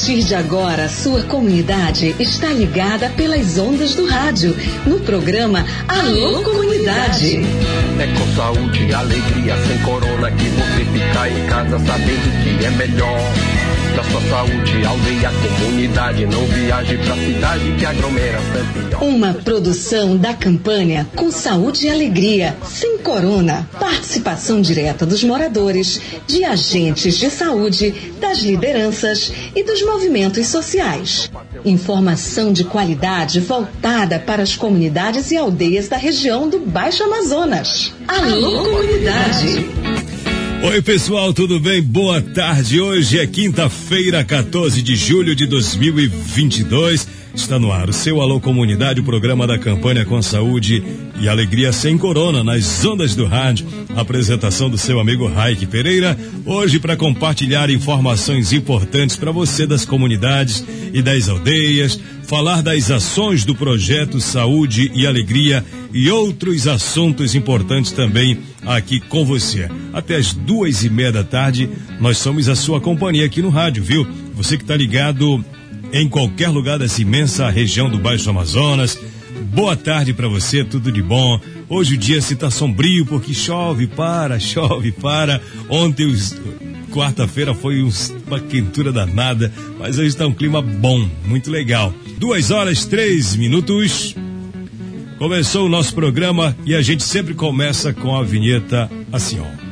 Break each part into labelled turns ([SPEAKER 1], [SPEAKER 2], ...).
[SPEAKER 1] partir de agora, sua comunidade está ligada pelas ondas do rádio, no programa Alô Comunidade.
[SPEAKER 2] É com saúde e alegria, sem corona, que você fica em casa sabendo que é melhor. Da sua saúde, aldeia, comunidade, não viaje pra cidade que aglomera sempre.
[SPEAKER 1] Uma produção da campanha Com Saúde e Alegria, sem corona. Participação direta dos moradores, de agentes de saúde, das lideranças e dos movimentos sociais. Informação de qualidade voltada para as comunidades e aldeias da região do Baixo Amazonas. Alô, comunidade!
[SPEAKER 3] Oi, pessoal, tudo bem? Boa tarde. Hoje é quinta-feira, 14 de julho de 2022. Está no ar o seu Alô Comunidade, o programa da campanha com saúde e alegria sem corona nas ondas do rádio. Apresentação do seu amigo Raik Pereira, hoje para compartilhar informações importantes para você das comunidades e das aldeias, falar das ações do projeto Saúde e Alegria e outros assuntos importantes também aqui com você. Até as duas e meia da tarde, nós somos a sua companhia aqui no rádio, viu? Você que está ligado em qualquer lugar dessa imensa região do Baixo Amazonas. Boa tarde para você, tudo de bom. Hoje o dia se tá sombrio porque chove, para, chove, para. Ontem, quarta-feira, foi uma quentura danada, mas hoje está um clima bom, muito legal. Duas horas, três minutos. Começou o nosso programa e a gente sempre começa com a vinheta assim, ó.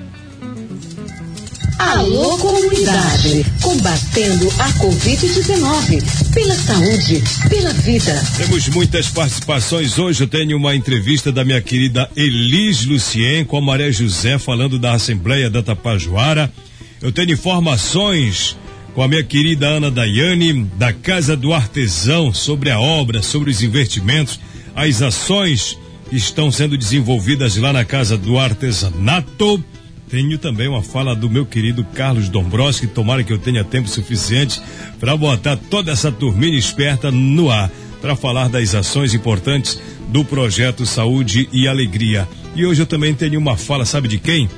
[SPEAKER 1] Alô Comunidade, combatendo a Covid-19, pela saúde, pela vida.
[SPEAKER 3] Temos muitas participações hoje. Eu tenho uma entrevista da minha querida Elis Lucien com a Maria José falando da Assembleia da Tapajoara. Eu tenho informações com a minha querida Ana Daiane, da Casa do Artesão, sobre a obra, sobre os investimentos, as ações que estão sendo desenvolvidas lá na Casa do Artesanato. Tenho também uma fala do meu querido Carlos Dombrowski, tomara que eu tenha tempo suficiente para botar toda essa turminha esperta no ar, para falar das ações importantes do projeto Saúde e Alegria. E hoje eu também tenho uma fala, sabe de quem?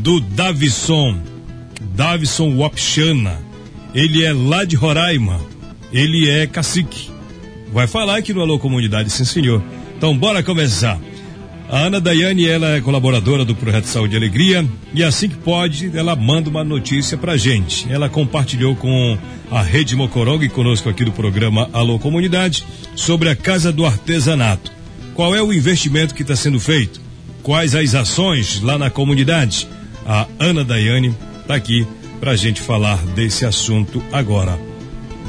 [SPEAKER 3] Do Davison, Davison Wapchana. Ele é lá de Roraima, ele é cacique. Vai falar aqui no Alô Comunidade, sim senhor. Então bora começar. A Ana Daiane, ela é colaboradora do Projeto Saúde e Alegria e assim que pode, ela manda uma notícia pra gente. Ela compartilhou com a Rede Mocoronga e conosco aqui do programa Alô Comunidade sobre a Casa do Artesanato. Qual é o investimento que está sendo feito? Quais as ações lá na comunidade? A Ana Daiane está aqui pra gente falar desse assunto agora.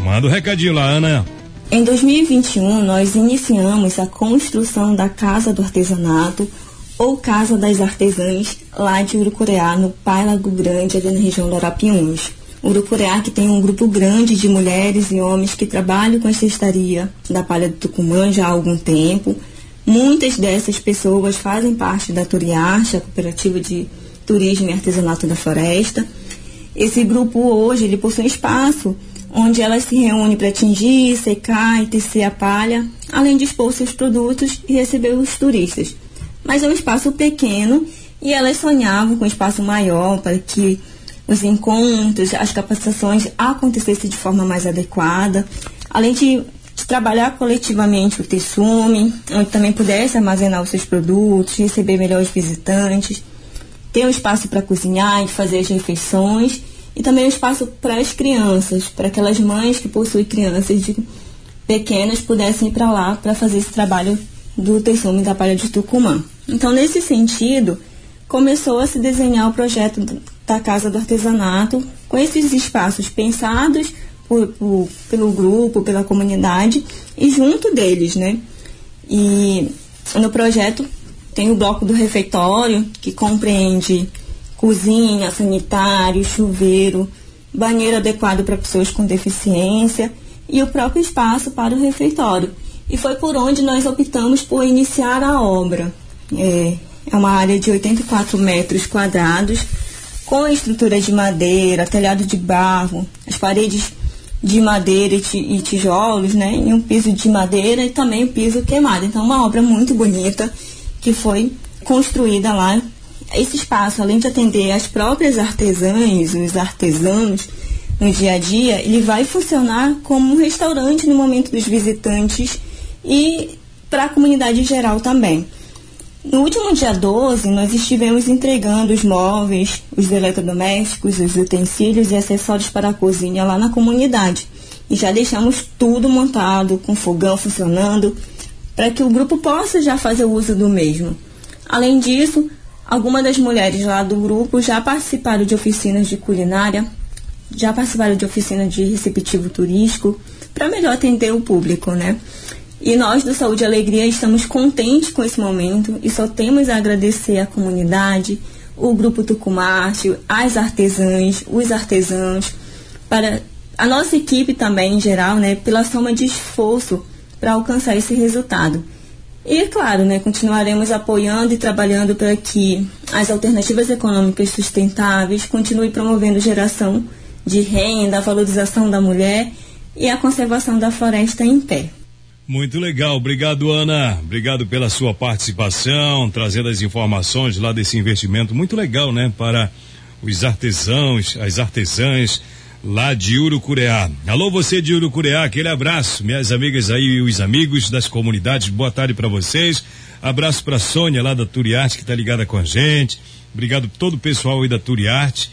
[SPEAKER 3] Manda o um recadinho lá, Ana.
[SPEAKER 4] Em 2021, nós iniciamos a construção da Casa do Artesanato ou Casa das Artesãs lá de Urucureá, no Pai Lago Grande, ali na região do Arapiuns. Urucureá que tem um grupo grande de mulheres e homens que trabalham com a cestaria da palha do Tucumã já há algum tempo. Muitas dessas pessoas fazem parte da Turiarte, a cooperativa de turismo e artesanato da floresta. Esse grupo hoje ele possui espaço onde elas se reúnem para tingir, secar e tecer a palha, além de expor seus produtos e receber os turistas. Mas é um espaço pequeno e elas sonhavam com um espaço maior para que os encontros, as capacitações acontecessem de forma mais adequada, além de, trabalhar coletivamente o Tessume, onde também pudesse armazenar os seus produtos, receber melhores visitantes, ter um espaço para cozinhar e fazer as refeições e também um espaço para as crianças, para aquelas mães que possuem crianças pequenas pudessem ir para lá para fazer esse trabalho do Texume da Palha de Tucumã. Então, nesse sentido, começou a se desenhar o projeto da Casa do Artesanato, com esses espaços pensados por, por, pelo grupo, pela comunidade e junto deles, né? E no projeto tem o bloco do refeitório, que compreende cozinha, sanitário, chuveiro, banheiro adequado para pessoas com deficiência e o próprio espaço para o refeitório. E foi por onde nós optamos por iniciar a obra. É, é uma área de 84 metros quadrados, com estrutura de madeira, telhado de barro, as paredes de madeira e tijolos, né? E um piso de madeira e também o piso queimado. Então, uma obra muito bonita que foi construída lá esse espaço, além de atender as próprias artesãs, os artesãos, no dia a dia, ele vai funcionar como um restaurante no momento dos visitantes e para a comunidade em geral também. No último dia 12, nós estivemos entregando os móveis, os eletrodomésticos, os utensílios e acessórios para a cozinha lá na comunidade. E já deixamos tudo montado, com fogão funcionando, para que o grupo possa já fazer uso do mesmo. Além disso, algumas das mulheres lá do grupo já participaram de oficinas de culinária, já participaram de oficinas de receptivo turístico, para melhor atender o público, né? E nós do Saúde e Alegria estamos contentes com esse momento e só temos a agradecer à comunidade, o Grupo Tucumarte, as artesãs, os artesãos, para a nossa equipe também em geral, né, pela soma de esforço para alcançar esse resultado. E, claro, né, continuaremos apoiando e trabalhando para que as alternativas econômicas sustentáveis continuem promovendo geração de renda, valorização da mulher e a conservação da floresta em pé.
[SPEAKER 3] Muito legal, obrigado Ana, obrigado pela sua participação, trazendo as informações lá desse investimento muito legal, né, para os artesãos, as artesãs lá de Urucureá. Alô você de Urucureá, aquele abraço, minhas amigas aí e os amigos das comunidades, boa tarde para vocês. Abraço para Sônia lá da Turiarte que está ligada com a gente. Obrigado todo o pessoal aí da Turiarte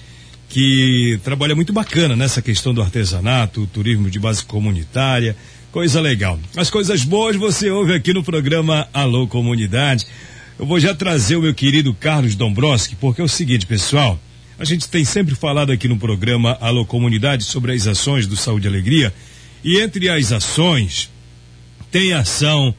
[SPEAKER 3] que trabalha muito bacana nessa questão do artesanato, turismo de base comunitária Coisa legal. As coisas boas você ouve aqui no programa Alô Comunidade. Eu vou já trazer o meu querido Carlos Dombrowski, porque é o seguinte, pessoal. A gente tem sempre falado aqui no programa Alô Comunidade sobre as ações do Saúde e Alegria. E entre as ações, tem ação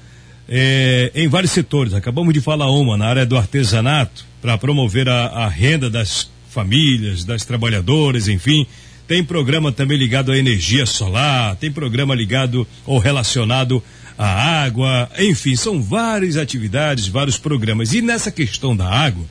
[SPEAKER 3] é, em vários setores. Acabamos de falar uma na área do artesanato, para promover a, a renda das famílias, das trabalhadoras, enfim. Tem programa também ligado à energia solar, tem programa ligado ou relacionado à água, enfim, são várias atividades, vários programas. E nessa questão da água,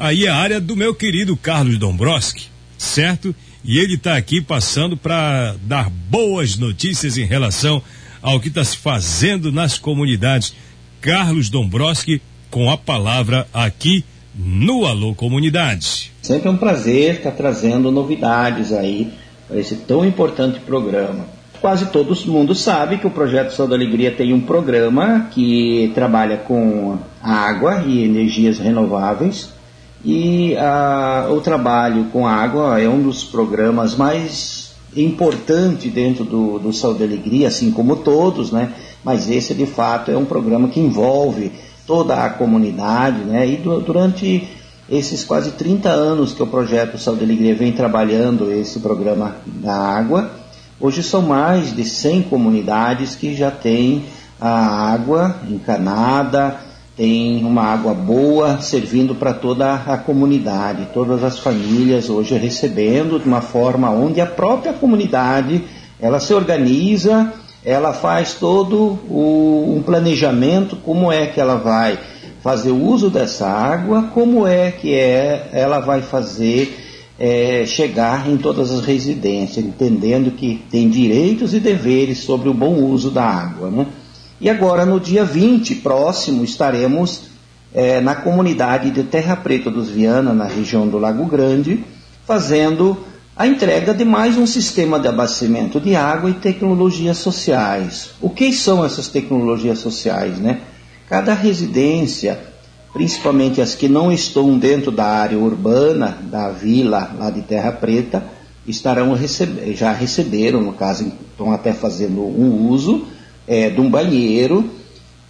[SPEAKER 3] aí é a área do meu querido Carlos Dombrowski, certo? E ele está aqui passando para dar boas notícias em relação ao que está se fazendo nas comunidades. Carlos Dombrowski, com a palavra aqui no Alô Comunidade.
[SPEAKER 5] Sempre é um prazer estar trazendo novidades aí para esse tão importante programa. Quase todo mundo sabe que o Projeto Saúde Alegria tem um programa que trabalha com água e energias renováveis. E a, o trabalho com água é um dos programas mais importantes dentro do, do Saúde Alegria, assim como todos, né? Mas esse de fato é um programa que envolve toda a comunidade, né? E durante esses quase 30 anos que o projeto Saúde e Alegria vem trabalhando esse programa da água, hoje são mais de 100 comunidades que já têm a água encanada, tem uma água boa servindo para toda a comunidade, todas as famílias hoje recebendo de uma forma onde a própria comunidade ela se organiza, ela faz todo o, um planejamento como é que ela vai fazer o uso dessa água, como é que é, ela vai fazer é, chegar em todas as residências, entendendo que tem direitos e deveres sobre o bom uso da água. Né? E agora, no dia 20 próximo, estaremos é, na comunidade de Terra Preta dos Viana, na região do Lago Grande, fazendo a entrega de mais um sistema de abastecimento de água e tecnologias sociais. O que são essas tecnologias sociais, né? Cada residência, principalmente as que não estão dentro da área urbana da vila lá de Terra Preta, estarão já receberam, no caso, estão até fazendo um uso é, de um banheiro,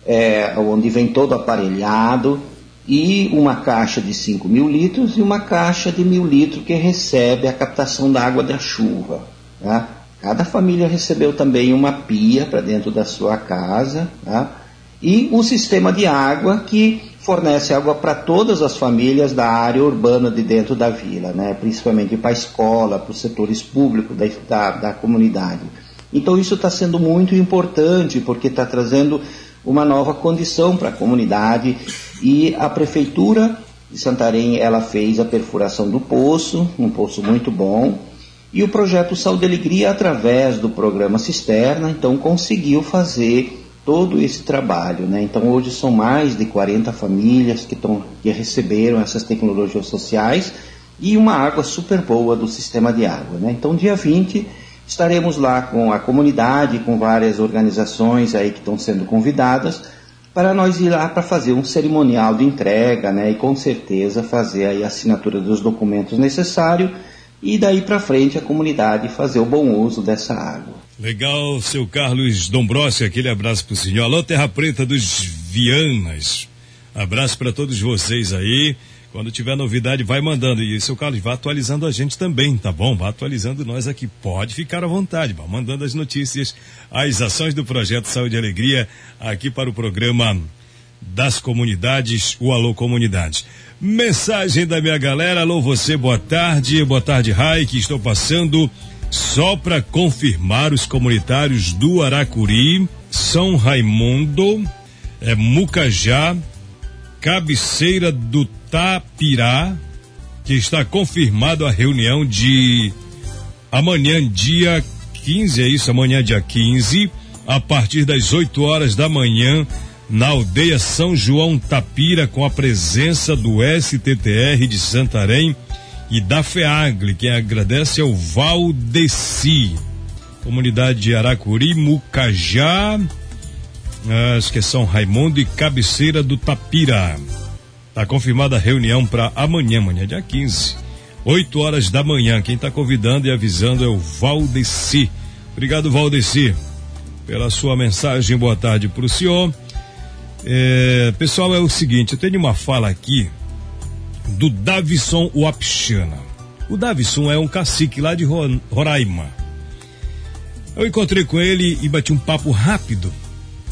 [SPEAKER 5] é, onde vem todo aparelhado, e uma caixa de 5 mil litros e uma caixa de mil litros que recebe a captação da água da chuva. Tá? Cada família recebeu também uma pia para dentro da sua casa. Tá? e um sistema de água que fornece água para todas as famílias da área urbana de dentro da vila, né? principalmente para a escola, para os setores públicos da, da, da comunidade. Então isso está sendo muito importante porque está trazendo uma nova condição para a comunidade e a prefeitura de Santarém ela fez a perfuração do poço, um poço muito bom, e o projeto Saúde e Alegria através do programa Cisterna então conseguiu fazer todo esse trabalho. Né? Então, hoje são mais de 40 famílias que, tão, que receberam essas tecnologias sociais e uma água super boa do sistema de água. Né? Então, dia 20, estaremos lá com a comunidade, com várias organizações aí que estão sendo convidadas, para nós ir lá para fazer um cerimonial de entrega, né? E com certeza fazer aí a assinatura dos documentos necessários e daí para frente a comunidade fazer o bom uso dessa água.
[SPEAKER 3] Legal, seu Carlos Dombrossi, aquele abraço para o senhor. Alô, Terra Preta dos Vianas. Abraço para todos vocês aí. Quando tiver novidade, vai mandando. E seu Carlos, vá atualizando a gente também, tá bom? Vá atualizando nós aqui. Pode ficar à vontade, vá mandando as notícias, as ações do projeto Saúde e Alegria aqui para o programa das comunidades, o Alô Comunidade. Mensagem da minha galera, alô você, boa tarde, boa tarde, Rai, que estou passando só para confirmar os comunitários do Aracuri, São Raimundo, é, Mucajá, cabeceira do Tapirá, que está confirmado a reunião de amanhã, dia 15, é isso, amanhã, dia 15, a partir das 8 horas da manhã, na aldeia São João Tapira, com a presença do STTR de Santarém e da FEAGLE. Quem agradece é o Valdeci. Comunidade de Aracuri, Mucajá, acho que é São Raimundo e cabeceira do Tapira. Está confirmada a reunião para amanhã, amanhã, dia 15, 8 horas da manhã. Quem está convidando e avisando é o Valdeci. Obrigado, Valdeci, pela sua mensagem. Boa tarde para o senhor. É, pessoal, é o seguinte: eu tenho uma fala aqui do Davison Wapchana. O Davison é um cacique lá de Roraima. Eu encontrei com ele e bati um papo rápido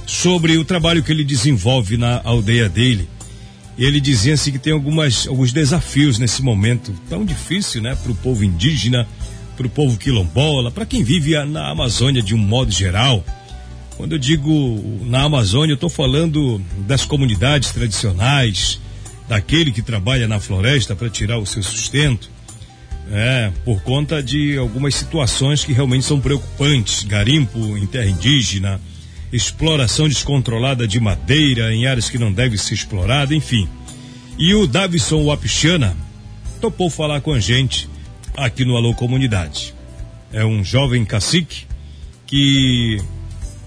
[SPEAKER 3] sobre o trabalho que ele desenvolve na aldeia dele ele dizia assim que tem algumas, alguns desafios nesse momento tão difícil, né, para o povo indígena, para o povo quilombola, para quem vive na Amazônia de um modo geral. Quando eu digo na Amazônia, eu estou falando das comunidades tradicionais, daquele que trabalha na floresta para tirar o seu sustento, é, por conta de algumas situações que realmente são preocupantes, garimpo em terra indígena, exploração descontrolada de madeira em áreas que não devem ser exploradas, enfim. E o Davison Wapichana topou falar com a gente aqui no Alô Comunidade. É um jovem cacique que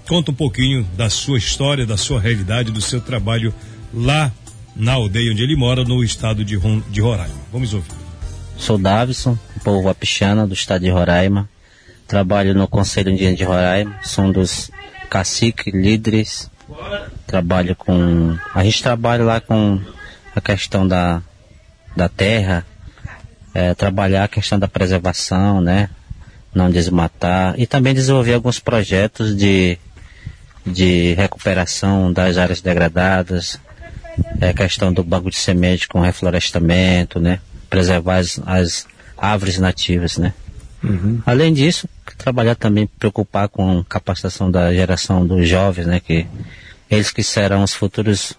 [SPEAKER 3] conta um pouquinho da sua história, da sua realidade, do seu trabalho lá na aldeia onde ele mora, no estado de, de Roraima. Vamos ouvir.
[SPEAKER 6] Sou Davison, povo Wapichana do estado de Roraima. Trabalho no Conselho Indígena de Roraima, sou um dos cacique, líderes, trabalho com. A gente trabalha lá com a questão da, da terra, é, trabalhar a questão da preservação, né? Não desmatar e também desenvolver alguns projetos de, de recuperação das áreas degradadas, é, questão do banco de semente com reflorestamento, né? Preservar as, as árvores nativas, né? Uhum. Além disso, trabalhar também, preocupar com capacitação da geração dos jovens, né? Que eles que serão os futuros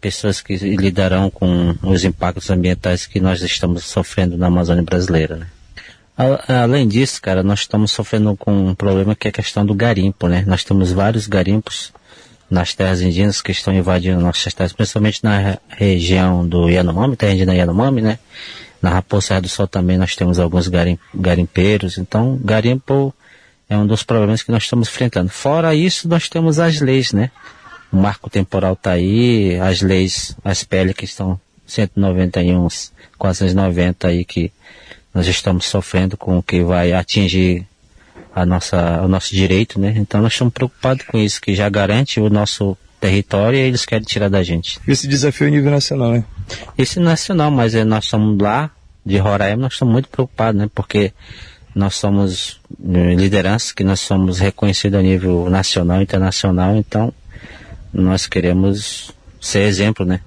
[SPEAKER 6] pessoas que lidarão com os impactos ambientais que nós estamos sofrendo na Amazônia brasileira, né? Além disso, cara, nós estamos sofrendo com um problema que é a questão do garimpo, né? Nós temos vários garimpos nas terras indígenas que estão invadindo nossas terras, principalmente na região do Yanomami, terra indígena Yanomami, né? Na Raposa do Sol também nós temos alguns garim, garimpeiros, então garimpo é um dos problemas que nós estamos enfrentando. Fora isso, nós temos as leis, né? O marco temporal está aí, as leis, as PL que estão 191, 490 aí que nós estamos sofrendo com o que vai atingir a nossa, o nosso direito, né? Então nós estamos preocupados com isso, que já garante o nosso território e eles querem tirar da gente.
[SPEAKER 7] Esse desafio é nível nacional, né?
[SPEAKER 6] Esse nacional, mas é, nós estamos lá de Roraima, nós estamos muito preocupados, né? Porque nós somos eh, liderança, que nós somos reconhecidos a nível nacional internacional, então nós queremos ser exemplo, né?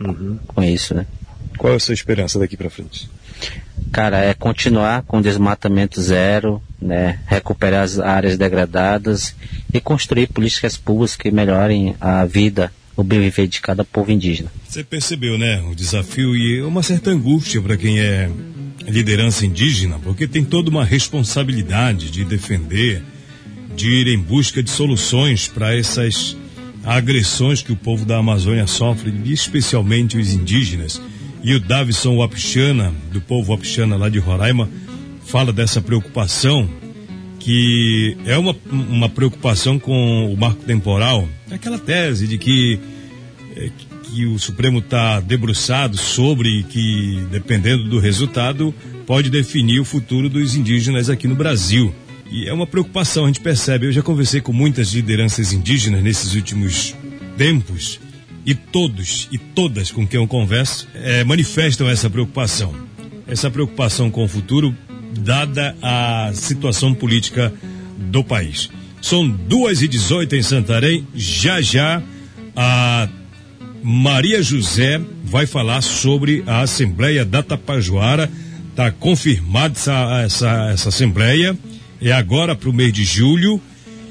[SPEAKER 6] Uhum. Com isso, né?
[SPEAKER 7] Qual é a sua esperança daqui para frente?
[SPEAKER 6] Cara, é continuar com desmatamento zero, né? Recuperar as áreas degradadas e construir políticas públicas que melhorem a vida, o bem viver de cada povo indígena.
[SPEAKER 3] Você percebeu, né? O desafio e uma certa angústia para quem é liderança indígena, porque tem toda uma responsabilidade de defender, de ir em busca de soluções para essas agressões que o povo da Amazônia sofre, especialmente os indígenas. E o Davison Wapichana, do povo Wapichana lá de Roraima, fala dessa preocupação que é uma, uma preocupação com o marco temporal, aquela tese de que, é, que o Supremo está debruçado sobre que, dependendo do resultado, pode definir o futuro dos indígenas aqui no Brasil. E é uma preocupação, a gente percebe. Eu já conversei com muitas lideranças indígenas nesses últimos tempos e todos e todas com quem eu converso é, manifestam essa preocupação. Essa preocupação com o futuro, dada a situação política do país. São duas e dezoito em Santarém. Já já a Maria José vai falar sobre a Assembleia da Tapajoara. Está confirmada essa, essa, essa Assembleia é agora para o mês de julho.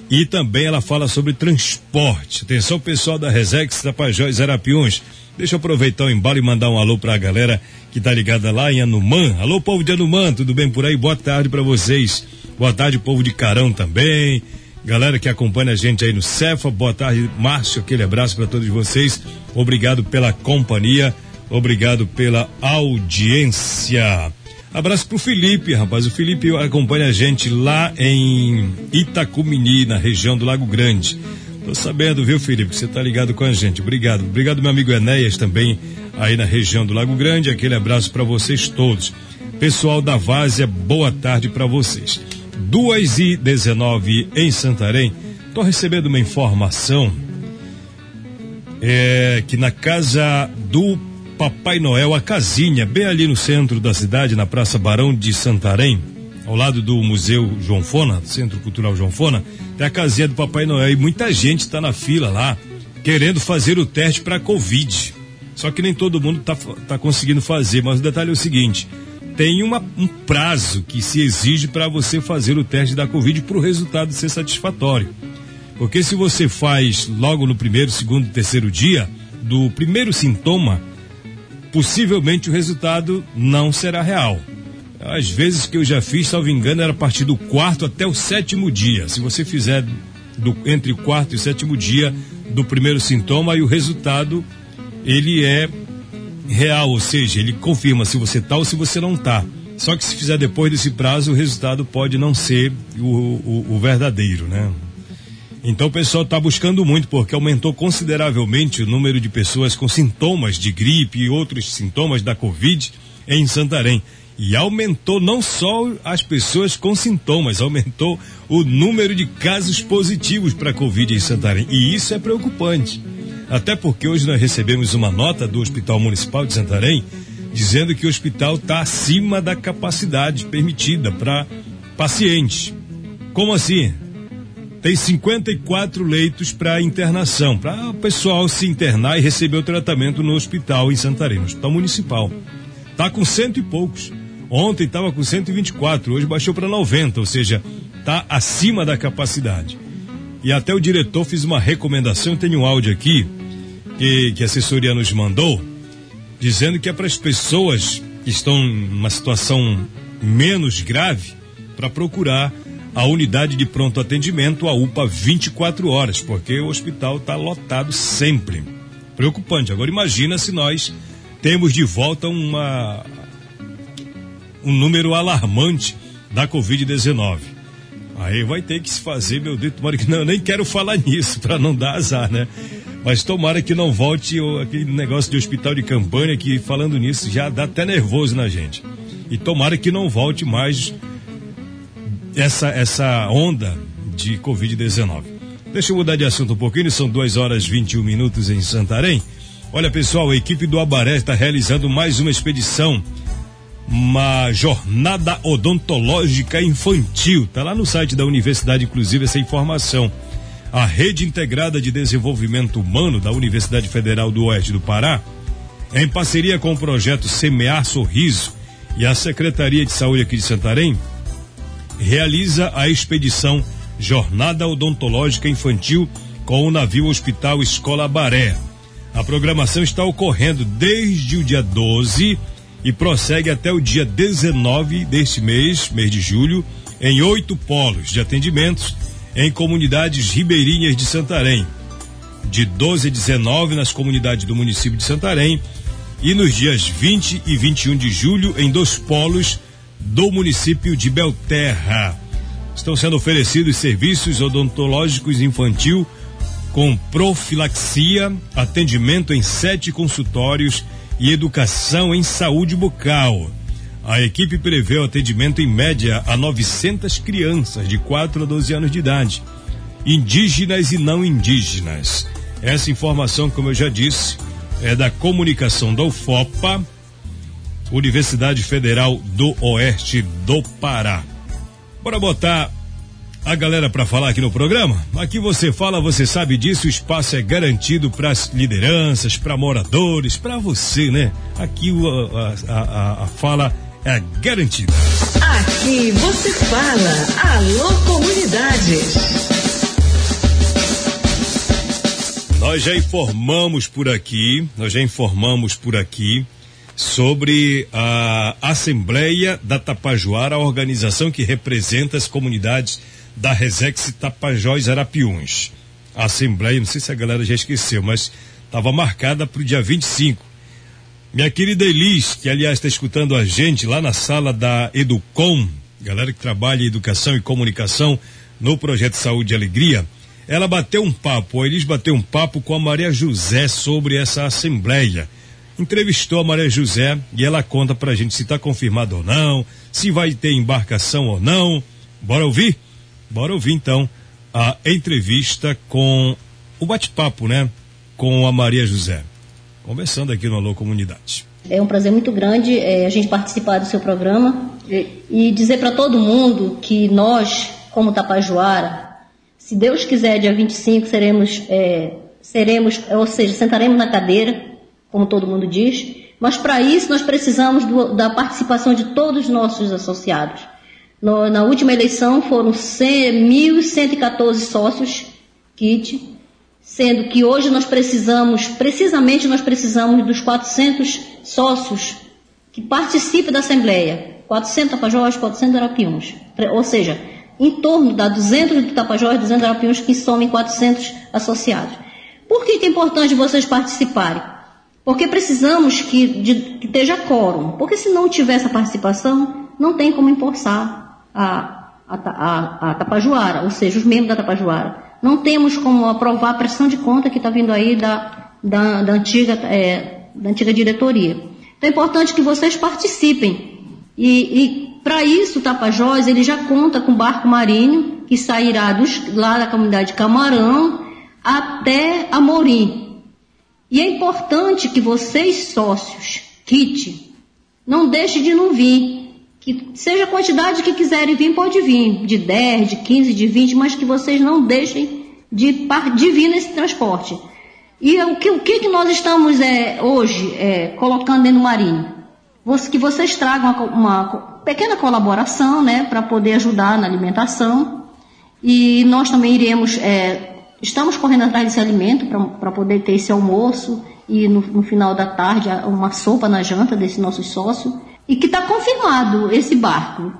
[SPEAKER 3] E também ela fala sobre transporte. Atenção, pessoal da Resex, Tapajós, Arapiões. Deixa eu aproveitar o embalo e mandar um alô para a galera que tá ligada lá em Anumã. Alô, povo de Anumã, tudo bem por aí? Boa tarde para vocês. Boa tarde, povo de Carão também. Galera que acompanha a gente aí no Cefa, boa tarde, Márcio. Aquele abraço para todos vocês. Obrigado pela companhia, obrigado pela audiência. Abraço pro Felipe, rapaz. O Felipe acompanha a gente lá em Itacumini, na região do Lago Grande. Tô sabendo, viu, Felipe, que você tá ligado com a gente. Obrigado. Obrigado, meu amigo Enéas, também aí na região do Lago Grande. Aquele abraço para vocês todos. Pessoal da Várzea, boa tarde para vocês. Duas e dezenove em Santarém. Tô recebendo uma informação é, que na casa do Papai Noel, a casinha, bem ali no centro da cidade, na Praça Barão de Santarém, ao lado do Museu João Fona, Centro Cultural João Fona, tem a casinha do Papai Noel e muita gente está na fila lá, querendo fazer o teste para Covid. Só que nem todo mundo está tá conseguindo fazer, mas o detalhe é o seguinte: tem uma, um prazo que se exige para você fazer o teste da Covid para o resultado ser satisfatório. Porque se você faz logo no primeiro, segundo, terceiro dia, do primeiro sintoma, possivelmente o resultado não será real. Às vezes que eu já fiz, salvo engano, era a partir do quarto até o sétimo dia. Se você fizer do, entre o quarto e o sétimo dia do primeiro sintoma, e o resultado ele é real, ou seja, ele confirma se você está ou se você não está. Só que se fizer depois desse prazo, o resultado pode não ser o, o, o verdadeiro, né? Então o pessoal está buscando muito, porque aumentou consideravelmente o número de pessoas com sintomas de gripe e outros sintomas da Covid em Santarém. E aumentou não só as pessoas com sintomas, aumentou o número de casos positivos para a Covid em Santarém. E isso é preocupante. Até porque hoje nós recebemos uma nota do Hospital Municipal de Santarém dizendo que o hospital está acima da capacidade permitida para pacientes. Como assim? Tem 54 leitos para internação, para o pessoal se internar e receber o tratamento no hospital em Santarém, no hospital municipal. Tá com cento e poucos. Ontem estava com 124, hoje baixou para 90, ou seja, está acima da capacidade. E até o diretor fez uma recomendação, tem um áudio aqui que, que a assessoria nos mandou, dizendo que é para as pessoas que estão numa situação menos grave para procurar a unidade de pronto atendimento, a UPA 24 horas, porque o hospital está lotado sempre. Preocupante. Agora imagina se nós temos de volta uma um número alarmante da Covid-19. Aí vai ter que se fazer, meu Deus, tomara que não, eu nem quero falar nisso para não dar azar, né? Mas tomara que não volte aquele negócio de hospital de campanha que falando nisso já dá até nervoso na gente. E tomara que não volte mais essa, essa onda de Covid-19. Deixa eu mudar de assunto um pouquinho, são 2 horas 21 minutos em Santarém. Olha pessoal, a equipe do Abaré está realizando mais uma expedição, uma jornada odontológica infantil. Está lá no site da universidade, inclusive, essa informação. A Rede Integrada de Desenvolvimento Humano da Universidade Federal do Oeste do Pará, em parceria com o projeto Semear Sorriso e a Secretaria de Saúde aqui de Santarém, realiza a expedição Jornada Odontológica Infantil com o navio Hospital Escola Baré. A programação está ocorrendo desde o dia 12 e prossegue até o dia 19 deste mês, mês de julho, em oito polos de atendimentos em comunidades ribeirinhas de Santarém. De 12 a 19 nas comunidades do município de Santarém e nos dias 20 e 21 de julho em dois polos do município de Belterra. Estão sendo oferecidos serviços odontológicos infantil com profilaxia, atendimento em sete consultórios e educação em saúde bucal. A equipe prevê o atendimento em média a 900 crianças de 4 a 12 anos de idade, indígenas e não indígenas. Essa informação, como eu já disse, é da comunicação da UFOPA, Universidade Federal do Oeste do Pará. Bora botar a galera para falar aqui no programa? Aqui você fala, você sabe disso, o espaço é garantido para as lideranças, para moradores, para você, né? Aqui a, a, a, fala é garantida.
[SPEAKER 1] Aqui você fala, alô comunidades.
[SPEAKER 3] Nós já informamos por aqui, nós já informamos por aqui sobre a Assembleia da Tapajoara, a organização que representa as comunidades da Resex Tapajós Arapiuns. A Assembleia, não sei se a galera já esqueceu, mas estava marcada para o dia 25. Minha querida Elis, que aliás está escutando a gente lá na sala da Educom, galera que trabalha em educação e comunicação no projeto Saúde e Alegria, ela bateu um papo, a Elis bateu um papo com a Maria José sobre essa assembleia. Entrevistou a Maria José e ela conta pra gente se está confirmado ou não, se vai ter embarcação ou não. Bora ouvir? Bora ouvir então a entrevista com o bate-papo, né? Com a Maria José. Conversando aqui no Alô Comunidade.
[SPEAKER 8] É um prazer muito grande é, a gente participar do seu programa e, e dizer para todo mundo que nós, como Tapajoara, se Deus quiser, dia 25 seremos, é, seremos, ou seja, sentaremos na cadeira, como todo mundo diz, mas para isso nós precisamos do, da participação de todos os nossos associados. No, na última eleição foram 1.114 sócios, kit, sendo que hoje nós precisamos, precisamente nós precisamos dos 400 sócios que participem da Assembleia, 400 Tapajós, 400 Arapiuns, ou seja, em torno da 200 de Tapajós, 200 Arapiuns, que somem 400 associados. Por que é importante vocês participarem? Porque precisamos que, de, que esteja quórum, porque se não tiver essa participação, não tem como impulsar a, a, a, a Tapajuara, ou seja, os membros da Tapajuara. Não temos como aprovar a pressão de conta que está vindo aí da, da, da antiga, é, da antiga diretoria. Então é importante que vocês participem. E, e para isso, o Tapajós ele já conta com barco marinho que sairá dos, lá da comunidade Camarão até Amorim. E é importante que vocês, sócios, kit, não deixem de não vir que seja a quantidade que quiserem vir, pode vir, de 10, de 15, de 20, mas que vocês não deixem de, de vir nesse transporte. E o que, o que nós estamos é, hoje é, colocando dentro do marinho? Que vocês tragam uma, uma pequena colaboração né, para poder ajudar na alimentação. E nós também iremos, é, estamos correndo atrás desse alimento para poder ter esse almoço e no, no final da tarde uma sopa na janta desse nosso sócio e que está confirmado esse barco.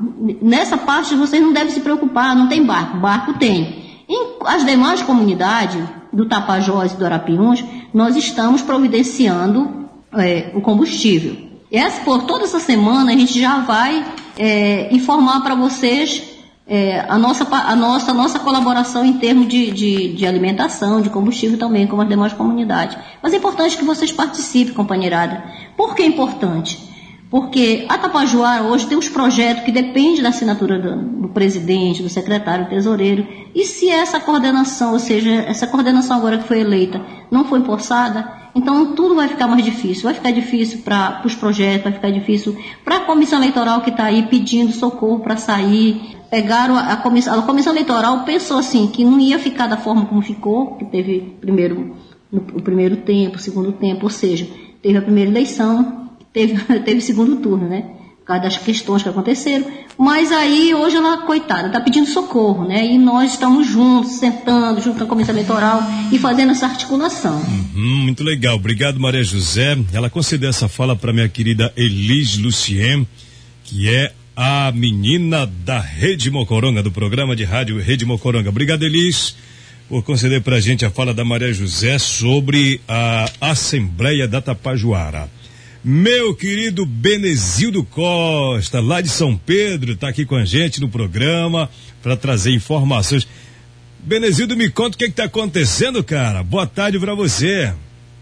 [SPEAKER 8] Nessa parte vocês não devem se preocupar, não tem barco, barco tem. Em as demais comunidades do Tapajós e do Arapiuns, nós estamos providenciando é, o combustível. Essa, por toda essa semana a gente já vai é, informar para vocês é, a, nossa, a, nossa, a nossa colaboração em termos de, de, de, alimentação, de combustível também, como as demais comunidades. Mas é importante que vocês participem, companheirada. Por que é importante? Porque a Tapajoara hoje tem uns projetos que dependem da assinatura do, do, presidente, do secretário, do tesoureiro. E se essa coordenação, ou seja, essa coordenação agora que foi eleita, não foi forçada, então tudo vai ficar mais difícil. Vai ficar difícil para os projetos, vai ficar difícil para a comissão eleitoral que está aí pedindo socorro para sair. Pegaram a, comissão, a comissão eleitoral pensou assim que não ia ficar da forma como ficou, que teve primeiro no, o primeiro tempo, o segundo tempo, ou seja, teve a primeira eleição, teve, teve segundo turno, né? Por causa das questões que aconteceram. Mas aí, hoje ela, coitada, está pedindo socorro, né? E nós estamos juntos, sentando, junto com a comissão eleitoral e fazendo essa articulação.
[SPEAKER 3] Uhum, muito legal. Obrigado, Maria José. Ela concedeu essa fala para minha querida Elis Lucien, que é a menina da Rede Mocoronga, do programa de rádio Rede Mocoronga. Obrigado, Elis, por conceder para a gente a fala da Maria José sobre a Assembleia da Tapajuara. Meu querido Benezildo Costa, lá de São Pedro, está aqui com a gente no programa para trazer informações. Benezildo, me conta o que está acontecendo, cara. Boa tarde para você.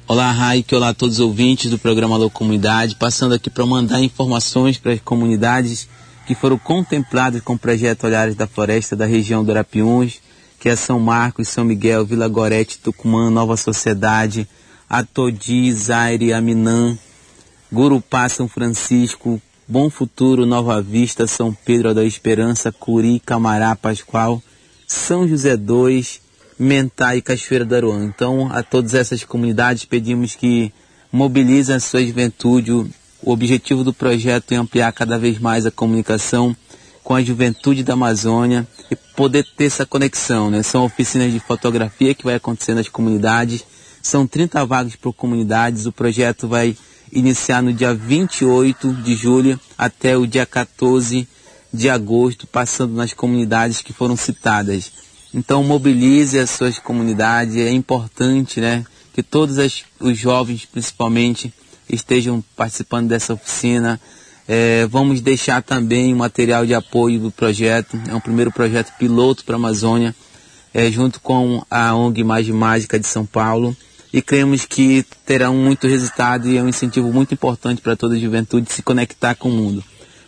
[SPEAKER 9] Olá, Raik, olá a todos os ouvintes do programa Alô Comunidade, passando aqui para mandar informações para as comunidades que foram contempladas com o projeto Olhares da Floresta da região do Arapiuns, que é São Marcos, São Miguel, Vila Gorete, Tucumã, Nova Sociedade, Atodi, Zaire, Aminã, Gurupá, São Francisco, Bom Futuro, Nova Vista, São Pedro da Esperança, Curi, Camará, Pascoal, são José 2, Mentá e Cachoeira da Aruã. Então, a todas essas comunidades pedimos que mobilizem a sua juventude. O objetivo do projeto é ampliar cada vez mais a comunicação com a juventude da Amazônia e poder ter essa conexão. Né? São oficinas de fotografia que vai acontecer nas comunidades. São 30 vagas por comunidades. O projeto vai iniciar no dia 28 de julho até o dia 14 de agosto, passando nas comunidades que foram citadas. Então mobilize as suas comunidades, é importante né, que todos as, os jovens principalmente estejam participando dessa oficina. É, vamos deixar também material de apoio do projeto, é um primeiro projeto piloto para a Amazônia, é, junto com a ONG Mais Mágica de São Paulo. E cremos que terá muito resultado e é um incentivo muito importante para toda a juventude se conectar com o mundo.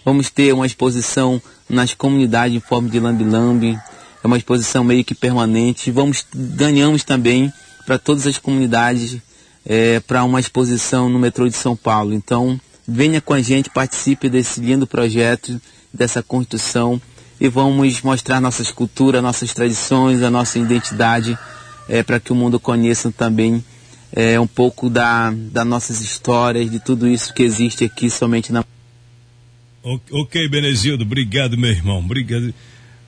[SPEAKER 9] Vamos ter uma exposição nas comunidades em forma de lambi-lambi. É uma exposição meio que permanente. Vamos ganhamos também para todas as comunidades é, para uma exposição no metrô de São Paulo. Então, venha com a gente, participe desse lindo projeto, dessa construção e vamos mostrar nossas culturas, nossas tradições, a nossa identidade é, para que o mundo conheça também é, um pouco da, das nossas histórias, de tudo isso que existe aqui somente na
[SPEAKER 3] Ok, Benezildo, obrigado, meu irmão, obrigado.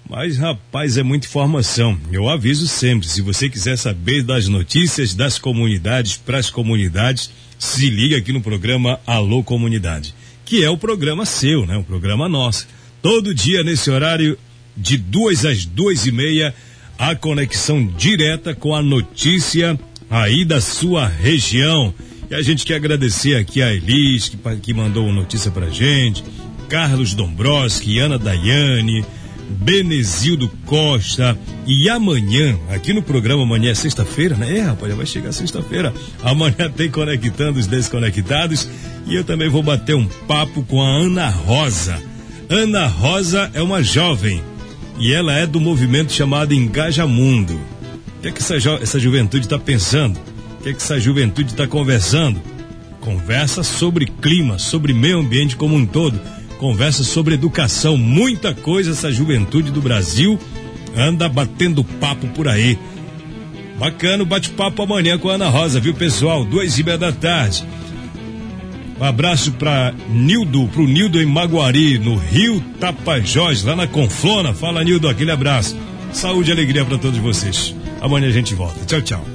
[SPEAKER 3] Mas, rapaz, é muita informação. Eu aviso sempre, se você quiser saber das notícias das comunidades para as comunidades, se liga aqui no programa Alô Comunidade, que é o programa seu, né? O programa nosso. Todo dia nesse horário, de duas às duas e meia, a conexão direta com a notícia aí da sua região. E a gente quer agradecer aqui a Elis, que, que mandou notícia pra gente Carlos Dombrowski, Ana Daiane, Benezildo Costa. E amanhã, aqui no programa, amanhã é sexta-feira, né? É, rapaz, já vai chegar sexta-feira. Amanhã tem Conectando os Desconectados. E eu também vou bater um papo com a Ana Rosa. Ana Rosa é uma jovem e ela é do movimento chamado Engaja Mundo. O que é que essa, essa juventude está pensando? O que é que essa juventude está conversando? Conversa sobre clima, sobre meio ambiente como um todo conversa sobre educação, muita coisa essa juventude do Brasil anda batendo papo por aí. Bacana bate-papo amanhã com a Ana Rosa, viu pessoal? Duas e meia da tarde. Um abraço para Nildo, pro Nildo em Maguari, no Rio Tapajós, lá na Conflona. Fala Nildo, aquele abraço. Saúde e alegria para todos vocês. Amanhã a gente volta. Tchau, tchau.